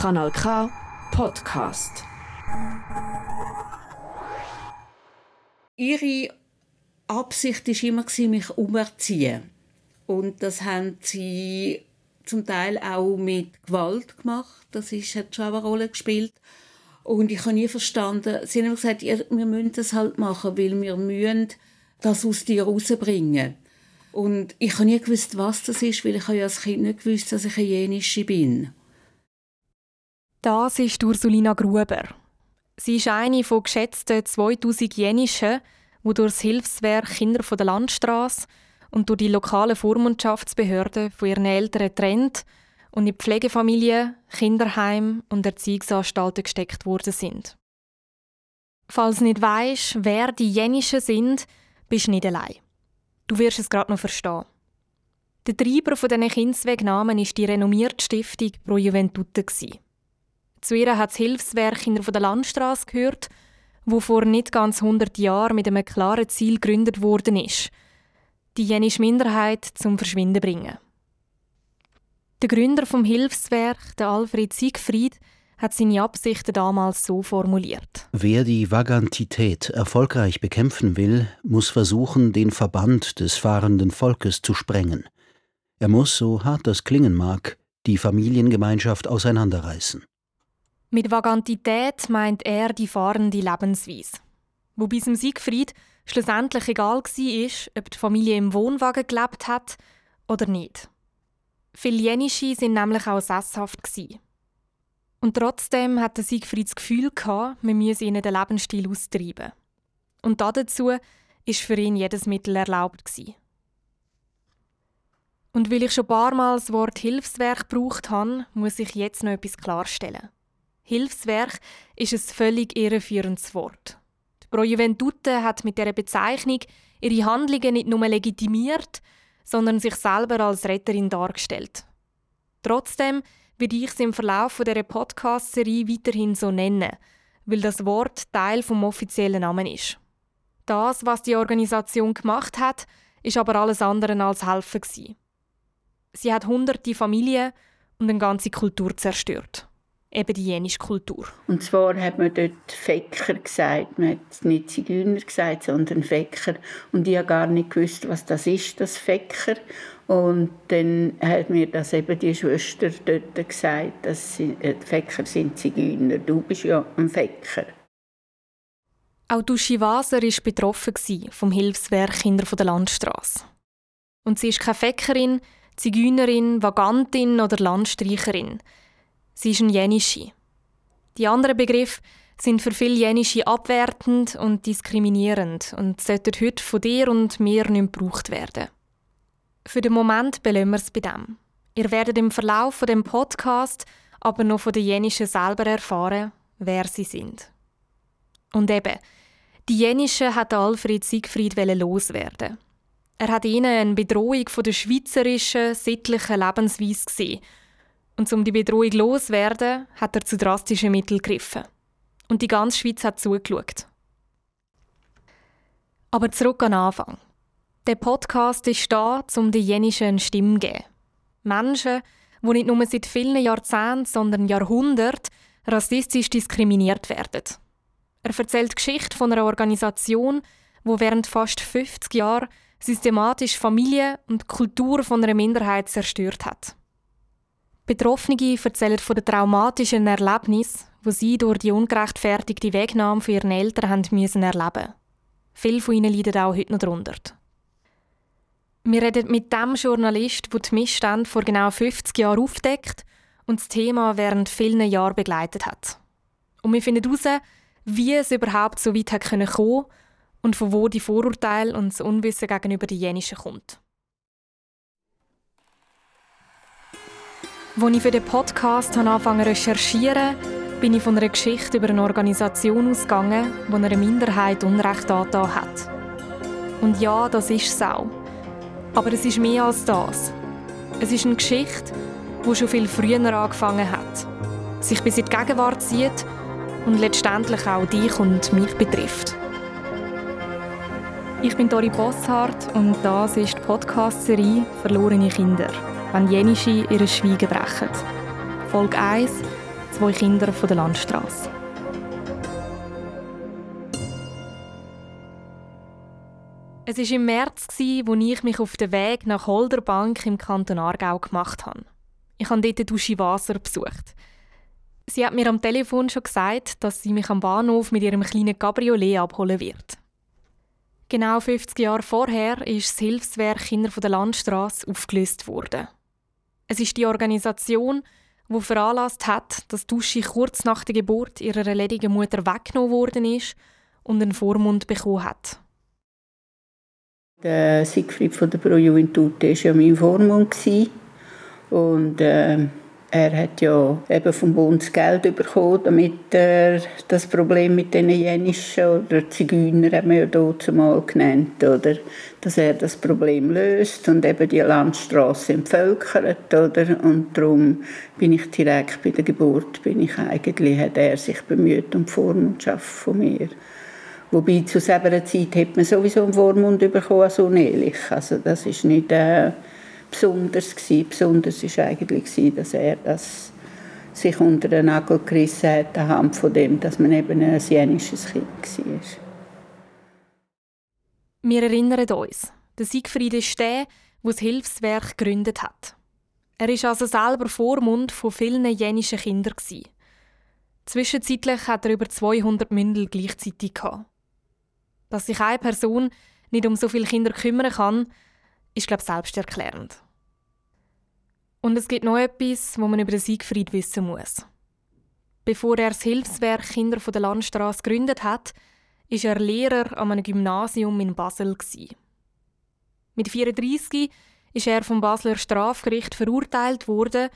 Kanal K Podcast. Ihre Absicht war immer, mich umzuziehen. Und das haben sie zum Teil auch mit Gewalt gemacht. Das ist, hat schon eine Rolle gespielt. Und ich habe nie verstanden, sie haben gesagt, wir müssen das halt machen, weil wir müssen das aus dir rausbringen. Und ich habe nie gewusst, was das ist, weil ich ja als Kind nicht gewusst, dass ich eine Jenische bin. Das ist Ursulina Gruber. Sie ist eine von geschätzten 2000 Jenischen, die durch das Hilfswerk Kinder von der Landstraße und durch die lokalen Vormundschaftsbehörden von ihren Eltern trennt und in Pflegefamilien, Kinderheim und Erziehungsanstalten gesteckt worden sind. Falls nicht weisst, wer die Jenischen sind, bist du nicht allein. Du wirst es gerade noch verstehen. Der Treiber von diesen Kindswegnahmen war die renommierte Stiftung Pro Juventute. Zu ihr hat das Hilfswerk in der Landstraße gehört, wo vor nicht ganz 100 Jahren mit einem klaren Ziel gegründet worden ist, die jenische Minderheit zum Verschwinden bringen. Der Gründer vom Hilfswerk, der Alfred Siegfried, hat seine Absichten damals so formuliert. Wer die Vagantität erfolgreich bekämpfen will, muss versuchen, den Verband des fahrenden Volkes zu sprengen. Er muss, so hart das klingen mag, die Familiengemeinschaft auseinanderreißen. Mit Vagantität meint er die fahrende Lebensweise. Wobei es Siegfried schlussendlich egal war, ob die Familie im Wohnwagen gelebt hat oder nicht. Viele Jenische sind nämlich auch sesshaft. Und trotzdem hatte Siegfried das Gefühl, man müsse ihnen den Lebensstil austreiben. Und dazu war für ihn jedes Mittel erlaubt. Und weil ich schon ein paar Mal das Wort Hilfswerk gebraucht habe, muss ich jetzt noch etwas klarstellen. Hilfswerk ist ein völlig irreführendes Wort. Die Pro Juventute hat mit dieser Bezeichnung ihre Handlungen nicht nur legitimiert, sondern sich selber als Retterin dargestellt. Trotzdem werde ich es im Verlauf dieser Podcast-Serie weiterhin so nennen, weil das Wort Teil vom offiziellen Namen ist. Das, was die Organisation gemacht hat, ist aber alles andere als helfen Sie hat hunderte Familien und eine ganze Kultur zerstört eben die jenische Kultur. Und zwar hat man dort Fäcker gesagt, man hat nicht Zigeuner gesagt, sondern Fäcker. Und ich habe gar nicht gewusst, was das ist, das Fäcker. Und dann hat mir das eben die Schwester dort gesagt, dass sie, äh, die Fäcker sind Zigeuner, du bist ja ein Fäcker. Auch Duschi Waser war betroffen vom Hilfswerk Kinder der Landstraße. Und sie ist keine Fäckerin, Zigeunerin, Vagantin oder Landstreicherin – Sie ist ein Jenische. Die anderen Begriffe sind für viele Jenische abwertend und diskriminierend und sollten heute von dir und mir nicht gebraucht werden. Für den Moment belassen wir es bei dem. Ihr werdet im Verlauf von dem Podcast aber noch von den Jenischen selber erfahren, wer sie sind. Und eben, die Jenischen hat Alfred Siegfried loswerden. Er hat ihnen eine Bedrohung von der schweizerischen, sittlichen Lebensweise gesehen und um die Bedrohung loszuwerden, hat er zu drastischen Mitteln gegriffen. Und die ganze Schweiz hat zugeschaut. Aber zurück an den Anfang. Der Podcast ist da, um den Jenischen eine Stimme zu geben. Menschen, die nicht nur seit vielen Jahrzehnten, sondern Jahrhunderten rassistisch diskriminiert werden. Er erzählt die Geschichte von einer Organisation, die während fast 50 Jahren systematisch Familie und Kultur von einer Minderheit zerstört hat. Betroffene erzählen von den traumatischen Erlebnissen, die sie durch die ungerechtfertigte Wegnahme von ihren Eltern haben müssen erleben Viele von ihnen leiden auch heute noch darunter. Wir reden mit dem Journalist, der die Missstände vor genau 50 Jahren aufdeckt und das Thema während vielen Jahren begleitet hat. Und wir finden heraus, wie es überhaupt so weit kommen konnte und von wo die Vorurteile und das Unwissen gegenüber den Jenischen kommt. Als ich für den Podcast angefangen zu recherchieren, bin ich von einer Geschichte über eine Organisation ausgegangen, die einer Minderheit Unrecht angetan hat. Und ja, das ist es auch. Aber es ist mehr als das. Es ist eine Geschichte, die schon viel früher angefangen hat, sich bis in die Gegenwart zieht und letztendlich auch dich und mich betrifft. Ich bin Dori Bosshardt und das ist die Podcast-Serie «Verlorene Kinder» wenn Jenische ihre Schweigen brechen. Folge 1 zwei Kinder von der Landstraße. Es war im März, als ich mich auf den Weg nach Holderbank im Kanton Aargau gemacht habe. Ich habe dort Duschi Wasser besucht. Sie hat mir am Telefon schon gesagt, dass sie mich am Bahnhof mit ihrem kleinen Cabriolet abholen wird. Genau 50 Jahre vorher ist das Hilfswerk Kinder der Landstraße aufgelöst worden. Es ist die Organisation, die veranlasst hat, dass Duschi kurz nach der Geburt ihrer erledigten Mutter weggenommen worden ist und einen Vormund bekommen hat. Der Siegfried von der Pro Juventute war ja mein Vormund. Und äh, er hat ja eben vom Bund Geld bekommen, damit er das Problem mit den Jenischen oder Zigeuner, haben wir ja dort zumal genannt, oder, dass er das Problem löst und eben die Landstraße entvölkert. Oder? Und darum bin ich direkt bei der Geburt, bin ich eigentlich, hat er sich bemüht um die Vormundschaft von mir. Wobei zu selber Zeit hat man sowieso einen Vormund bekommen als unehelich. Also das ist nicht äh, besonders gewesen. Besonders war eigentlich, dass er das sich unter den Nagel gerissen hat, anhand von dem, dass man eben ein jenisches Kind war. Wir erinnern uns, der Siegfried ist der, der das Hilfswerk gegründet hat. Er war also selber Vormund von vielen jenischen Kindern. Zwischenzeitlich hat er über 200 Mündel gleichzeitig. Dass sich eine Person nicht um so viele Kinder kümmern kann, ist, glaube ich, selbsterklärend. Und es gibt noch etwas, was man über Siegfried wissen muss. Bevor er das Hilfswerk Kinder von der Landstraße gegründet hat, ist er Lehrer an einem Gymnasium in Basel. Mit 34 ist er vom Basler Strafgericht verurteilt worden,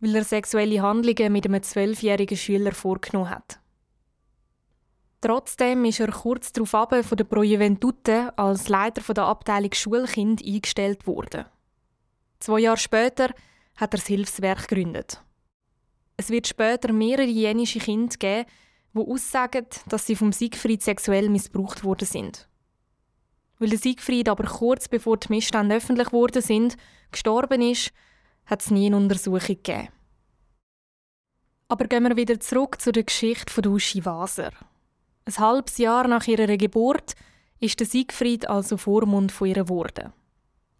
weil er sexuelle Handlungen mit einem zwölfjährigen Schüler vorgenommen hat. Trotzdem ist er kurz darauf von der Pro Juventute als Leiter der Abteilung Schulkind eingestellt worden. Zwei Jahre später hat er das Hilfswerk gegründet. Es wird später mehrere jenische Kinder geben, die aussagen, dass sie vom Siegfried sexuell missbraucht worden sind. Weil der Siegfried aber kurz bevor die Missstände öffentlich geworden sind, gestorben ist, hat es nie eine Untersuchung gegeben. Aber gehen wir wieder zurück zu der Geschichte von Uschi Waser. Ein halbes Jahr nach ihrer Geburt ist der Siegfried also Vormund von ihr geworden.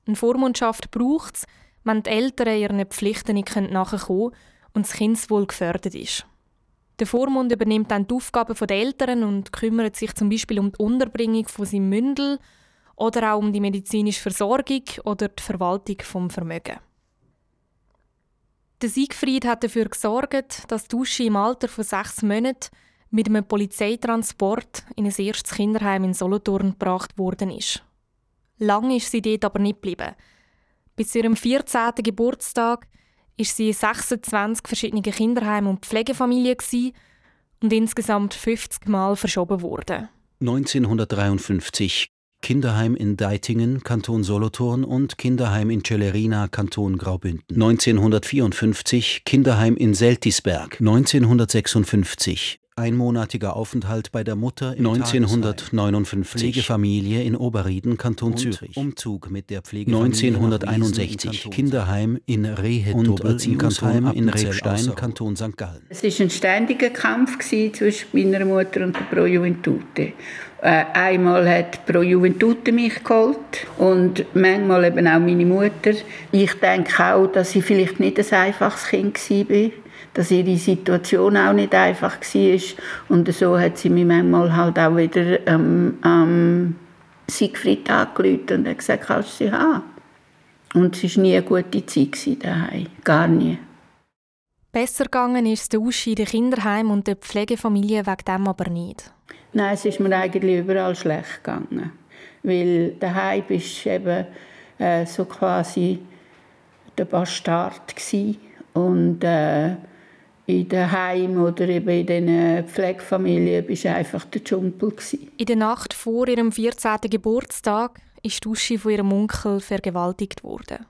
Eine Vormundschaft braucht es, wenn die Eltern ihren Pflichten nicht nachkommen und das Kindeswohl gefördert ist. Der Vormund übernimmt dann die Aufgaben der Eltern und kümmert sich zum Beispiel um die Unterbringung von seinem Mündel oder auch um die medizinische Versorgung oder die Verwaltung vom Vermögen. Der Siegfried hat dafür gesorgt, dass Dusche im Alter von sechs Monaten mit einem Polizeitransport in ein erstes Kinderheim in Solothurn gebracht worden ist. Lang ist sie dort aber nicht geblieben. Bis ihrem 14. Geburtstag ist sie in 26 verschiedenen Kinderheimen und Pflegefamilien und insgesamt 50 Mal verschoben worden. 1953 Kinderheim in Deitingen, Kanton Solothurn und Kinderheim in Celerina, Kanton Graubünden. 1954 Kinderheim in Seltisberg. 1956 einmonatiger Aufenthalt bei der Mutter 1959 Pflegefamilie in Oberrieden, Kanton Zürich. Umzug mit der Pflegefamilie 1961 Kinderheim in Rehetobel im Kanton in Rebstein, Kanton St. Gallen. Es war ein ständiger Kampf zwischen meiner Mutter und der Pro Juventute. Äh, einmal hat Pro Juventute mich geholt und manchmal eben auch meine Mutter. Ich denke auch, dass ich vielleicht nicht ein einfaches Kind war dass ihre Situation auch nicht einfach war. Und so hat sie mich manchmal halt auch wieder ähm, ähm, Siegfried angerufen und hat gesagt, kannst du sie haben. Und es war nie eine gute Zeit daheim, gar nie. Besser gegangen ist der Uschi in Kinderheim und der Pflegefamilie wegen dem aber nicht. Nein, es ist mir eigentlich überall schlecht gegangen. Weil daheim bist eben äh, so quasi der Bastard gewesen. und äh, in den Heim oder eben in den Pflegefamilien bist einfach der Dschungel. In der Nacht vor ihrem 14. Geburtstag ist Uschi von ihrem Onkel vergewaltigt worden.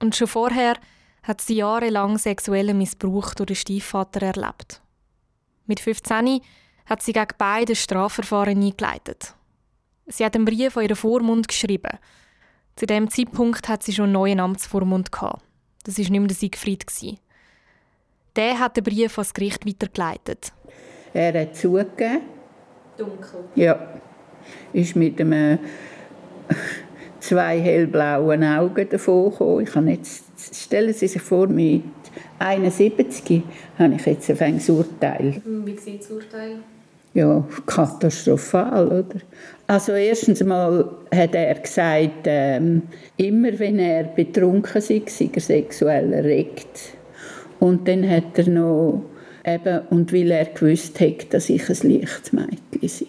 Und schon vorher hat sie jahrelang sexuellen Missbrauch durch den Stiefvater erlebt. Mit 15 hat sie gegen beide Strafverfahren eingeleitet. Sie hat einen Brief an ihren Vormund geschrieben. Zu dem Zeitpunkt hat sie schon einen neuen Amtsvormund gehabt. Das war nicht mehr der Siegfried. Der hat den Brief ans Gericht weitergeleitet. Er hat zugegeben. Dunkel. Ja. Ist mit einem zwei hellblauen Augen davon gekommen. Ich kann jetzt, stellen Sie sich vor, mit 71 habe ich jetzt ein Urteil. Wie sieht das Urteil? Ja, katastrophal, oder? Also erstens mal hat er gesagt, ähm, immer wenn er betrunken sei, sei er sexuell erregt. Und dann hat er noch eben, und weil er gewusst hat, dass ich ein leichtes Mädchen sei.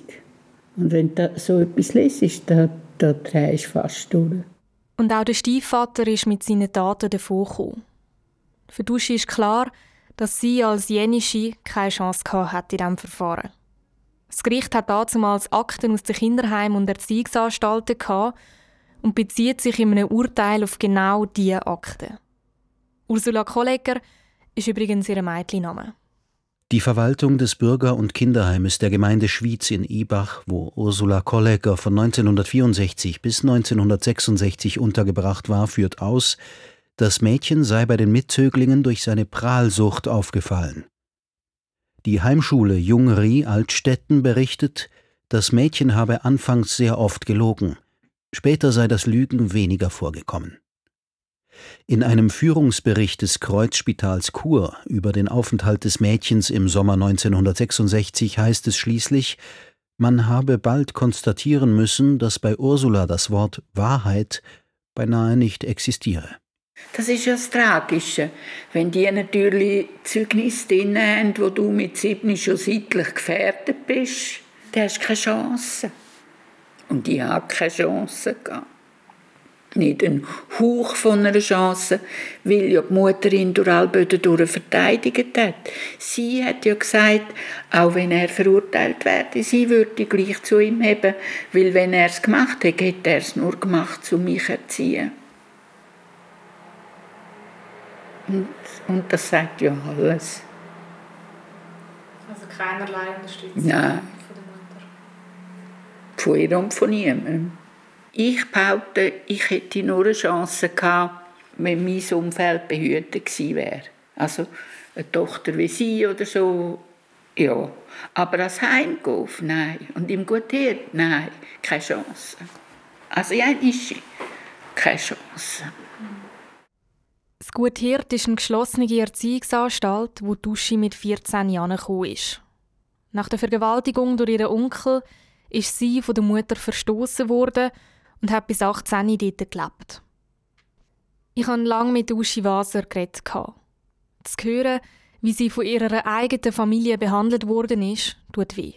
Und wenn du so etwas lesest, da, da drehst du fast durch. Und auch der Stiefvater ist mit seinen Taten davongekommen. Für Duschi ist klar, dass sie als Jenische keine Chance hat in diesem Verfahren. Das Gericht hat damals Akten aus den Kinderheim und Erziehungsanstalten gehabt und bezieht sich in einem Urteil auf genau diese Akten. Ursula Kollegger ist übrigens ihr Mädchenname. Die Verwaltung des Bürger- und Kinderheimes der Gemeinde Schwyz in Ibach, wo Ursula Kollegger von 1964 bis 1966 untergebracht war, führt aus, das Mädchen sei bei den Mitzöglingen durch seine Prahlsucht aufgefallen. Die Heimschule Jungri Altstetten berichtet, das Mädchen habe anfangs sehr oft gelogen, später sei das Lügen weniger vorgekommen. In einem Führungsbericht des Kreuzspitals Chur über den Aufenthalt des Mädchens im Sommer 1966 heißt es schließlich, man habe bald konstatieren müssen, dass bei Ursula das Wort Wahrheit beinahe nicht existiere. Das ist ja das Tragische. Wenn die natürlich Zeugnisse drin haben, wo du mit sieben schon seitlich gefährdet bist, dann hast du keine Chance. Und ich habe keine Chance gehabt. Nicht ein Hauch von einer Chance, weil ja die Mutter ihn durch Alböden durch verteidigt hat. Sie hat ja gesagt, auch wenn er verurteilt werde, sie würde gleich zu ihm haben, weil wenn er es gemacht hätte, hätte er es nur gemacht, um mich zu erziehen. Und, und das sagt ja alles. Also keinerlei Unterstützung Nein. von der Mutter? Von ihr und von niemandem. Ich behaupte, ich hätte nur eine Chance gehabt, wenn mein Umfeld behütet gewesen wäre. Also eine Tochter wie sie oder so, ja. Aber als Heimgauf, nein. Und im Guthirt, nein, keine Chance. Also ja, ist keine Chance. Das Guthirt ist eine geschlossene Erziehungsanstalt, wo Duschi mit 14 Jahren gekommen ist. Nach der Vergewaltigung durch ihren Onkel ist sie von der Mutter verstoßen worden und hat bis 18 dort gelebt. Ich habe lange mit Uschi Waser geredet. Zu hören, wie sie von ihrer eigenen Familie behandelt worden ist, tut weh.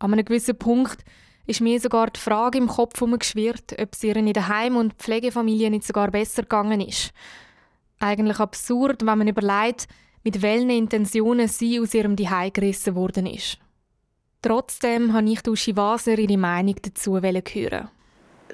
An einem gewissen Punkt ist mir sogar die Frage im Kopf geschwirrt, ob es ihr in der Heim- und Pflegefamilie nicht sogar besser gegangen ist. Eigentlich absurd, wenn man überlegt, mit welchen Intentionen sie aus ihrem Zuhause gerissen worden ist. Trotzdem habe ich Uschi Waser ihre Meinung dazu hören.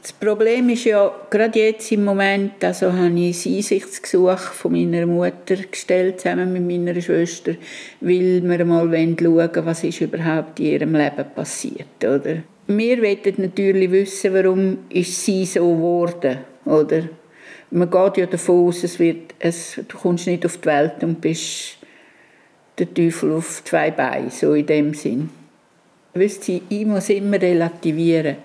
Das Problem ist ja, gerade jetzt im Moment, also habe ich das Einsichtsgesuch von meiner Mutter gestellt, zusammen mit meiner Schwester, weil wir mal schauen wollen, was ist überhaupt in ihrem Leben passiert, oder? Wir wollen natürlich wissen, warum ist sie so geworden, oder? Man geht ja davon aus, es wird, es, du kommst nicht auf die Welt und bist der Teufel auf zwei Beinen, so in dem Sinn. Wisst ihr, ich muss immer relativieren.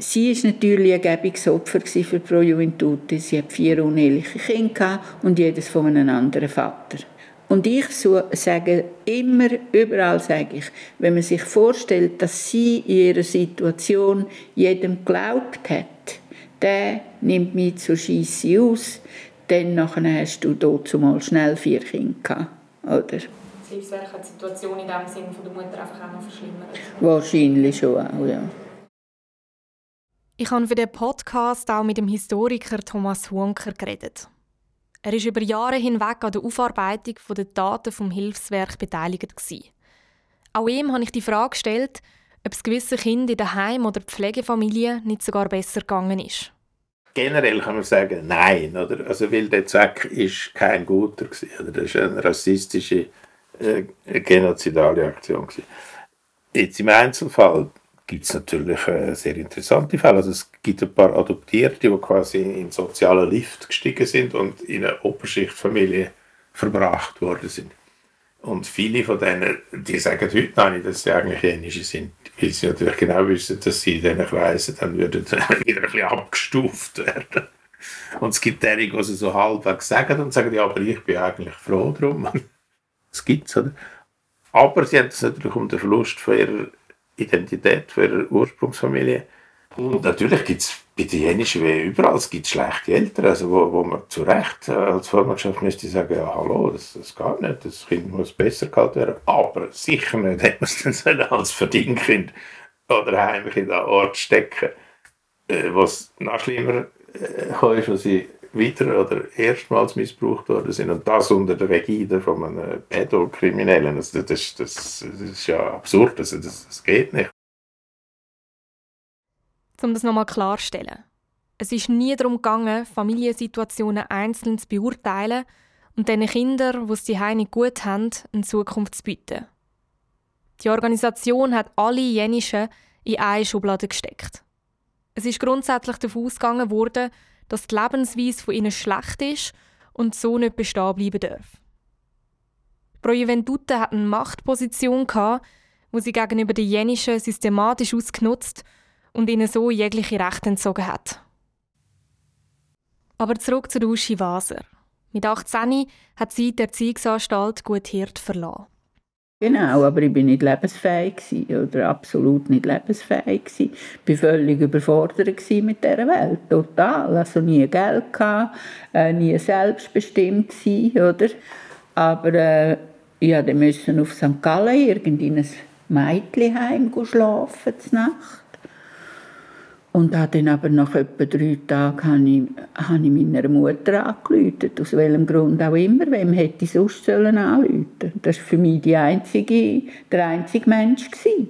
Sie war natürlich ein gäbiges Opfer für Pro Juventute. Sie hat vier uneheliche Kinder und jedes von einem anderen Vater. Und ich sage immer, überall sage ich, wenn man sich vorstellt, dass sie in ihrer Situation jedem geglaubt hat, der nimmt mich zur Scheisse aus, dann nachher hast du dort zumal schnell vier Kinder gehabt, oder? Hilfswerk hat die Situation in dem Sinne von der Mutter einfach auch noch verschlimmert. Wahrscheinlich schon auch, ja. Ich habe für den Podcast auch mit dem Historiker Thomas Hunker geredet. Er war über Jahre hinweg an der Aufarbeitung der Daten vom Hilfswerk beteiligt. Auch ihm habe ich die Frage gestellt, ob es gewissen Kindern in der Heim- oder Pflegefamilie nicht sogar besser gegangen ist. Generell kann man sagen, nein, oder? Also, weil der Zweck ist kein guter oder? Das war eine rassistische, äh, genozidale Aktion. Jetzt im Einzelfall gibt es natürlich äh, sehr interessante Fälle. Also es gibt ein paar Adoptierte, die quasi in sozialen Lift gestiegen sind und in eine Oberschichtfamilie verbracht worden sind. Und viele von denen, die sagen heute noch nicht, dass sie eigentlich Jenische sind, weil sie natürlich genau wissen, dass sie in diesen Kreisen dann würden wieder ein bisschen abgestuft werden. Und es gibt derige, die sie so halbwegs sagen und sagen, ja, aber ich bin eigentlich froh drum. Das gibt es, oder? Aber sie haben es natürlich um den Verlust von ihrer Identität, von ihrer Ursprungsfamilie. Und natürlich gibt es bei den Jenischen wie überall, es gibt schlechte Eltern, also wo, wo man zu Recht äh, als Vormannschaft müsste sagen, ja hallo, das, das geht nicht, das Kind muss besser gehalten werden. Aber sicher nicht hätte man es dann als Verdingkind oder heimlich in den Ort stecken, äh, was noch schlimmer äh, ist, was sie wieder oder erstmals missbraucht worden sind und das unter der Ägide von einem Pädokriminellen. Also das, das, das, ist ja absurd, also das, das geht nicht. Um das nochmal klarzustellen. Es ist nie darum gegangen, Familiensituationen einzeln zu beurteilen und den Kindern, die es die nicht gut haben, eine Zukunft zu bieten. Die Organisation hat alle Jenischen in eine Schublade gesteckt. Es ist grundsätzlich davon ausgegangen worden, dass die Lebensweise von ihnen schlecht ist und so nicht bestehen bleiben darf. Pro Juventute hat eine Machtposition gehabt, wo sie gegenüber den Jenischen systematisch ausgenutzt und ihnen so jegliche Rechte entzogen hat. Aber zurück zu Uschi Waser. Mit 18 hat sie die Erziehungsanstalt Gut Hirt verlassen. Genau, aber ich bin nicht lebensfähig oder absolut nicht lebensfähig Ich war völlig überfordert mit dieser Welt, total. Also nie Geld gehabt, äh, nie selbstbestimmt sein, oder? Aber äh, ich musste auf St. Gallen irgendein Mädchenheim schlafen, Nacht. Und dann aber nach etwa drei Tagen habe ich, habe ich meiner Mutter angerufen, aus welchem Grund auch immer. Wem hätte ich sonst sollen Das war für mich die einzige, der einzige Mensch. Gewesen.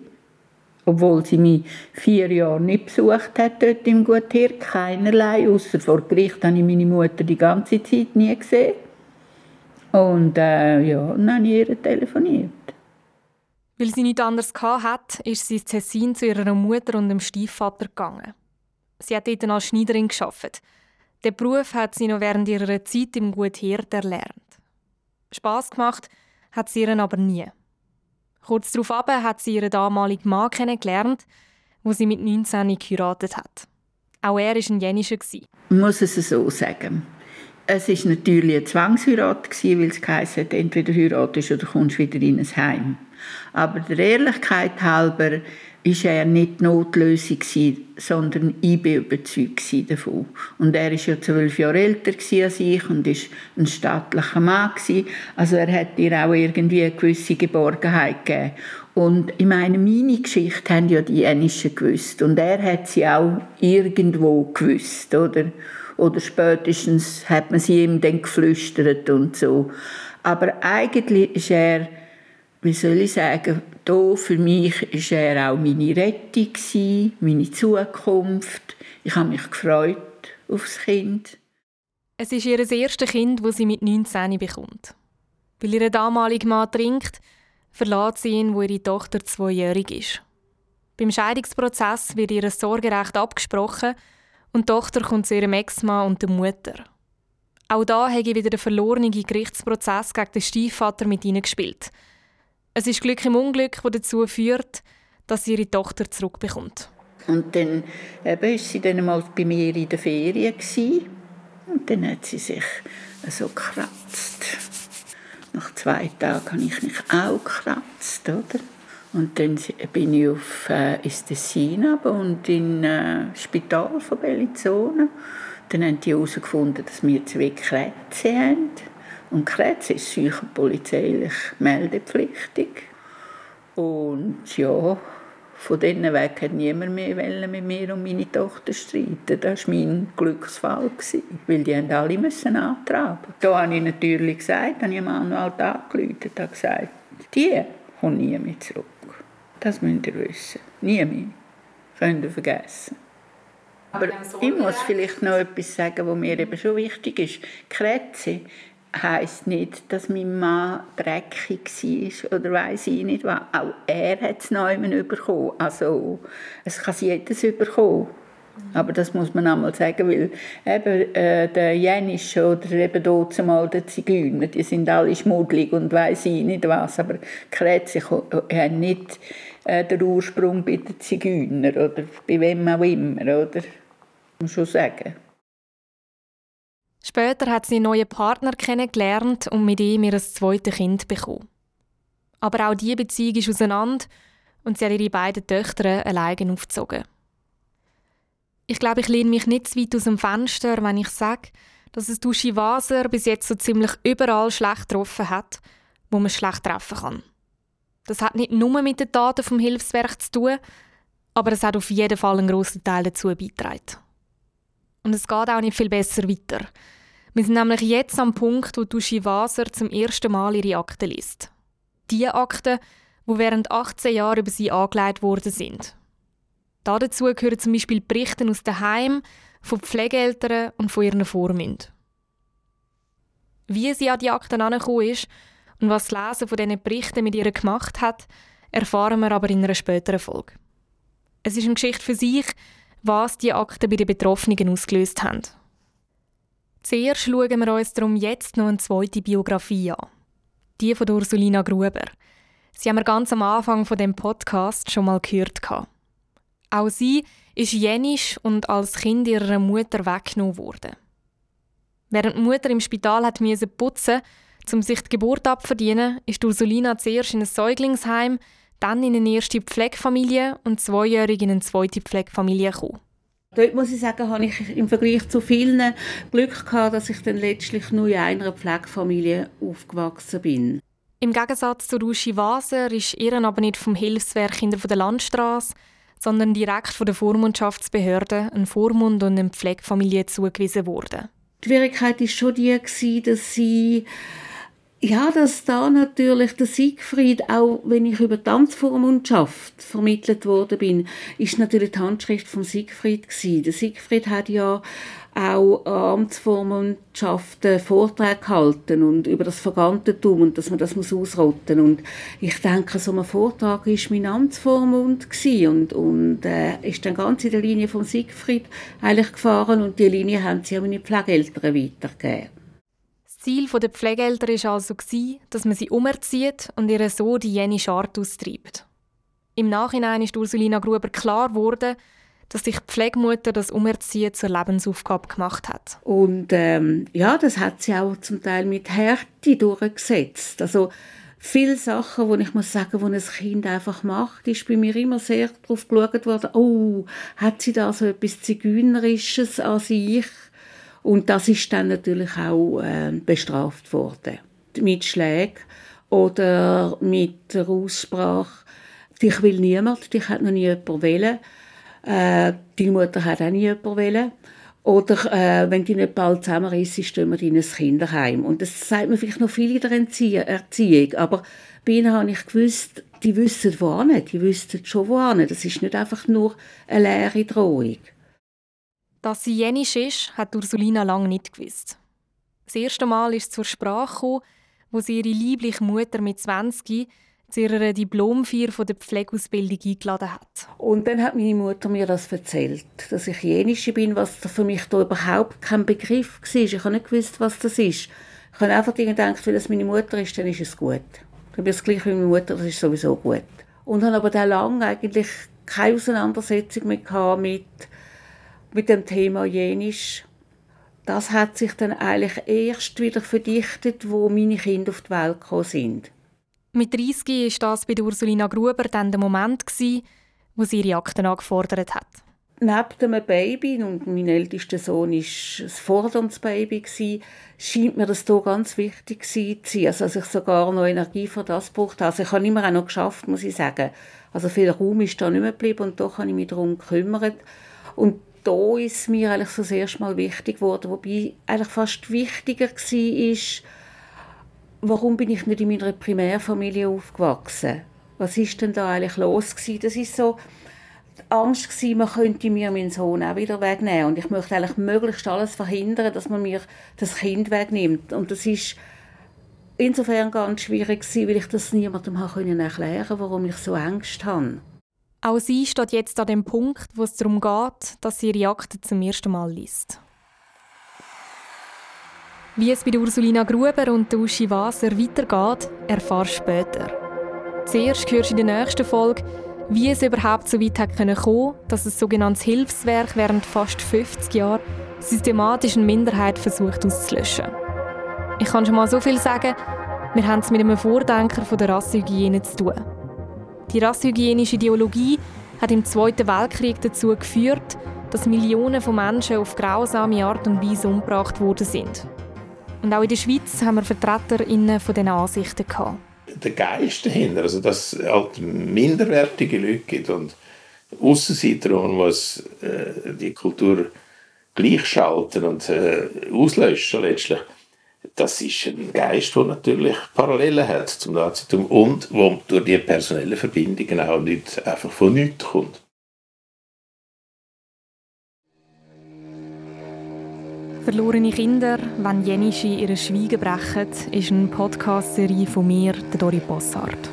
Obwohl sie mich vier Jahre nicht besucht hat dort im Guthir, keinerlei, außer vor Gericht habe ich meine Mutter die ganze Zeit nie gesehen. Und äh, ja, dann habe ich ihr telefoniert. Weil sie nichts anderes hatte, ist sie ins Tessin zu ihrer Mutter und dem Stiefvater gegangen. Sie hat dort als Schneiderin gearbeitet. Den Beruf hat sie noch während ihrer Zeit im Gutherd erlernt. Spass gemacht hat sie ihren aber nie. Kurz darauf hat sie ihren damaligen Mann kennengelernt, wo sie mit 19 geheiratet hat. Auch er war ein Jenischer. Ich muss es so sagen. Es war natürlich eine Zwangsheirat, weil es heisst, entweder heiratest oder kommst wieder in ein Heim. Aber der Ehrlichkeit halber war er nicht Notlösung, sondern ich war überzeugt davon. Und er war ja zwölf Jahre älter als ich und war ein staatlicher Mann. Also er hat ihr auch irgendwie eine gewisse Geborgenheit gegeben. Und ich meine, meine Geschichte haben ja die Jänischen gewusst. Und er hat sie auch irgendwo gewusst, oder? oder spätestens hat man sie ihm dann geflüstert und so. Aber eigentlich ist er, wie soll ich sagen, da für mich ist er auch meine Rettung meine Zukunft. Ich habe mich gefreut aufs Kind. Es ist ihr erstes Kind, das sie mit 19 bekommt. Weil ihr damaliger Mann trinkt, verlässt sie ihn, wo ihre Tochter zweijährig ist. Beim Scheidungsprozess wird ihr Sorgerecht abgesprochen und die Tochter kommt zu ihrem Ex-Mann und der Mutter. Auch da habe ich wieder den verlorenen Gerichtsprozess gegen den Stiefvater mit ihnen gespielt. Es ist Glück im Unglück, das dazu führt, dass sie ihre Tochter zurückbekommt. Und dann war sie dann mal bei mir in der Ferien. Und dann hat sie sich so gekratzt. Nach zwei Tagen habe ich mich auch gekratzt, oder? Und dann bin ich auf, äh, ins Tessin und in äh, Spital von Bellinzona. Dann haben die herausgefunden, dass wir zwei Krätze haben. Und Krätze ist sicher polizeilich meldepflichtig. Und ja, von diesen weg hat niemand mehr mit mir und meine Tochter streiten. Das war mein Glücksfall, weil die haben alle müssen antragen. Da habe ich natürlich gesagt, habe ich dem Anwalt angerufen und gesagt, die kommen nie mehr zurück. Das müsst ihr wissen. Nie mehr. Könnt ihr vergessen. Aber ich muss vielleicht noch etwas sagen, was mir eben schon wichtig ist. Kretze heisst nicht, dass mein Mann dreckig war oder weiß ich nicht was. Auch er hat es noch bekommen. Also, es kann jedes bekommen. Aber das muss man einmal sagen, weil eben äh, der Jänisch oder eben dort mal der Zigeuner, die sind alle schmuddelig und weiß ich nicht was, aber Krätze haben nicht äh, den Ursprung bei den Zigeuner oder bei wem auch immer, oder? Muss schon sagen. Später hat sie einen neuen Partner kennengelernt und mit ihm ihr zweites Kind bekommen. Aber auch diese Beziehung ist auseinander und sie hat ihre beiden Töchter alleine aufgezogen. Ich glaube, ich lehne mich nicht zu weit aus dem Fenster, wenn ich sage, dass es Duschi Waser bis jetzt so ziemlich überall schlecht getroffen hat, wo man schlecht treffen kann. Das hat nicht nur mit den Daten vom Hilfswerk zu tun, aber es hat auf jeden Fall einen grossen Teil dazu beigetragen. Und es geht auch nicht viel besser weiter. Wir sind nämlich jetzt am Punkt, wo Duschi Waser zum ersten Mal ihre Akten liest. Die Akten, die während 18 Jahren über sie angelegt worden sind. Dazu gehören zum Beispiel Berichte aus dem Heim, von Pflegeeltern und von ihren Vormünden. Wie sie an die Akten angekommen ist und was das Lesen von diesen Berichten mit ihr gemacht hat, erfahren wir aber in einer späteren Folge. Es ist eine Geschichte für sich, was die Akten bei den Betroffenen ausgelöst haben. Zuerst schauen wir uns darum jetzt noch eine zweite Biografie an. Die von Ursulina Gruber. Sie haben wir ganz am Anfang von dem Podcast schon mal gehört. Auch sie ist jenisch und als Kind ihrer Mutter weggenommen worden. Während die Mutter im Spital hat putzen um sich die Geburt abzuverdienen, ist Ursulina zuerst in ein Säuglingsheim, dann in eine erste Pflegefamilie und zweijährig in eine zweite Pflegefamilie gekommen. Dort muss ich sagen, habe ich im Vergleich zu vielen Glück gehabt, dass ich dann letztlich nur in einer Pflegefamilie aufgewachsen bin. Im Gegensatz zu Ruschi Waser ist ihr aber nicht vom Hilfswerk hinter der Landstraße, sondern direkt von der Vormundschaftsbehörde ein Vormund und eine Pflegefamilie zugewiesen worden. Die Schwierigkeit war schon die, dass sie ja, dass da natürlich der Siegfried, auch wenn ich über Tanzvormundschaft vermittelt worden bin, ist natürlich die Handschrift von Siegfried gewesen. Der Siegfried hat ja auch Amtsvormundschaften Vorträge gehalten und über das Vergangentum und dass man das muss ausrotten und ich denke, so ein Vortrag ist mein Amtsvormund und und äh, ist dann ganz in der Linie von Siegfried eigentlich gefahren und die Linie haben sie auch meine Pflegeeltern weitergegeben. Ziel der Pflegeeltern war also, dass man sie umerzieht und ihre so die jene Art austreibt. Im Nachhinein ist Ursulina Gruber klar geworden, dass sich die Pflegemutter das Umerziehen zur Lebensaufgabe gemacht hat. Und ähm, ja, das hat sie auch zum Teil mit Härte durchgesetzt. Also viele Sachen, wo ich muss sagen, wo ein Kind einfach macht, ist bei mir immer sehr darauf geschaut worden, oh, hat sie da so etwas Zigeunerisches an sich? Und das ist dann natürlich auch äh, bestraft worden. Mit Schlägen oder mit der Aussprache, dich will niemand, dich hat noch nie jemand wählen. Äh, deine Mutter hat auch nie jemand wählen. Oder äh, wenn die nicht bald zusammenrissen, stehen wir in ein Kinderheim. Und das sagt man vielleicht noch viel in der Erziehung. Aber bei ihnen habe ich gewusst, die wissen wohin, die wissen schon wohin. Das ist nicht einfach nur eine leere Drohung. Dass sie jenisch ist, hat Ursulina lange nicht gewusst. Das erste Mal ist zur Sprache gekommen, wo sie ihre liebliche Mutter mit 20 zu ihrer Diplomfeier von der Pflegeausbildung eingeladen hat. Und dann hat meine Mutter mir das erzählt, dass ich jenische bin, was für mich da überhaupt kein Begriff war. Ich habe nicht gewusst, was das ist. Ich habe einfach gedacht, weil es meine Mutter ist, dann ist es gut. Dann bin ich gleich wie meine Mutter, das ist sowieso gut. Und habe aber dann lange eigentlich keine Auseinandersetzung mehr mit mit dem Thema Jenisch, das hat sich dann eigentlich erst wieder verdichtet, wo meine Kinder auf die Welt gekommen sind. Mit 30 war das bei Ursulina Gruber dann der Moment, wo sie ihre Akten angefordert hat. Neben dem Baby, und mein ältester Sohn war ein forderndes Baby, scheint mir das hier ganz wichtig zu sein, also dass ich sogar noch Energie für das brauchte. Also ich habe immer auch noch geschafft, muss ich sagen. Also viel Raum ist da nicht mehr geblieben und doch habe ich mich darum gekümmert. Und da ist mir eigentlich so das erste Mal wichtig geworden, wobei eigentlich fast wichtiger war, warum bin ich nicht in meiner Primärfamilie aufgewachsen? Was ist denn da eigentlich los gewesen? Das ist so die Angst gewesen, man könnte mir meinen Sohn auch wieder wegnehmen und ich möchte eigentlich möglichst alles verhindern, dass man mir das Kind wegnimmt und das ist insofern ganz schwierig gewesen, weil ich das niemandem erklären konnte, warum ich so Angst habe. Auch sie steht jetzt an dem Punkt, wo es darum geht, dass sie ihre Akte zum ersten Mal liest. Wie es bei Ursulina Gruber und Uschi Waser weitergeht, erfahrst du später. Zuerst hörst du in der nächsten Folge, wie es überhaupt so weit hat kommen konnte, dass ein sogenanntes Hilfswerk während fast 50 Jahren systematisch eine Minderheit versucht auszulöschen. Ich kann schon mal so viel sagen, wir haben es mit einem Vordenker von der Rassenhygiene zu tun. Die rassenhygienische Ideologie hat im Zweiten Weltkrieg dazu geführt, dass Millionen von Menschen auf grausame Art und Weise umgebracht worden sind. Und auch in der Schweiz haben wir VertreterInnen von diesen Ansichten gehabt. Der Geist dahinter, also dass es halt minderwertige Leute gibt und Aussenseiter, man muss äh, die Kultur gleichschalten und äh, auslöschen letztlich das ist ein Geist, der natürlich Parallelen hat zum Nazitum und wo durch die personellen Verbindungen auch nicht einfach von nichts kommt. Verlorene Kinder, wenn Jenische ihre Schweigen brechen, ist eine Podcast-Serie von mir, der Dori Bossart.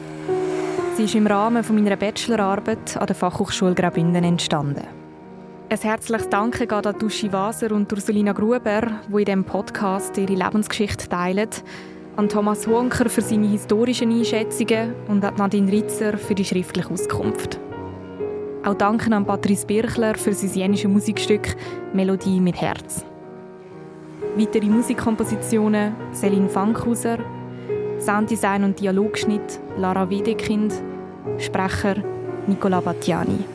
Sie ist im Rahmen meiner Bachelorarbeit an der Fachhochschule Graubünden entstanden. Ein herzliches Danke geht an Duschi Waser und Ursulina Gruber, die in diesem Podcast ihre Lebensgeschichte teilen, an Thomas Honker für seine historischen Einschätzungen und an Nadine Ritzer für die schriftliche Auskunft. Auch danke an Patrice Birchler für sein jenische Musikstück «Melodie mit Herz». Weitere Musikkompositionen Celine Fankhauser, Sounddesign und Dialogschnitt Lara Wedekind, Sprecher Nicola Battiani.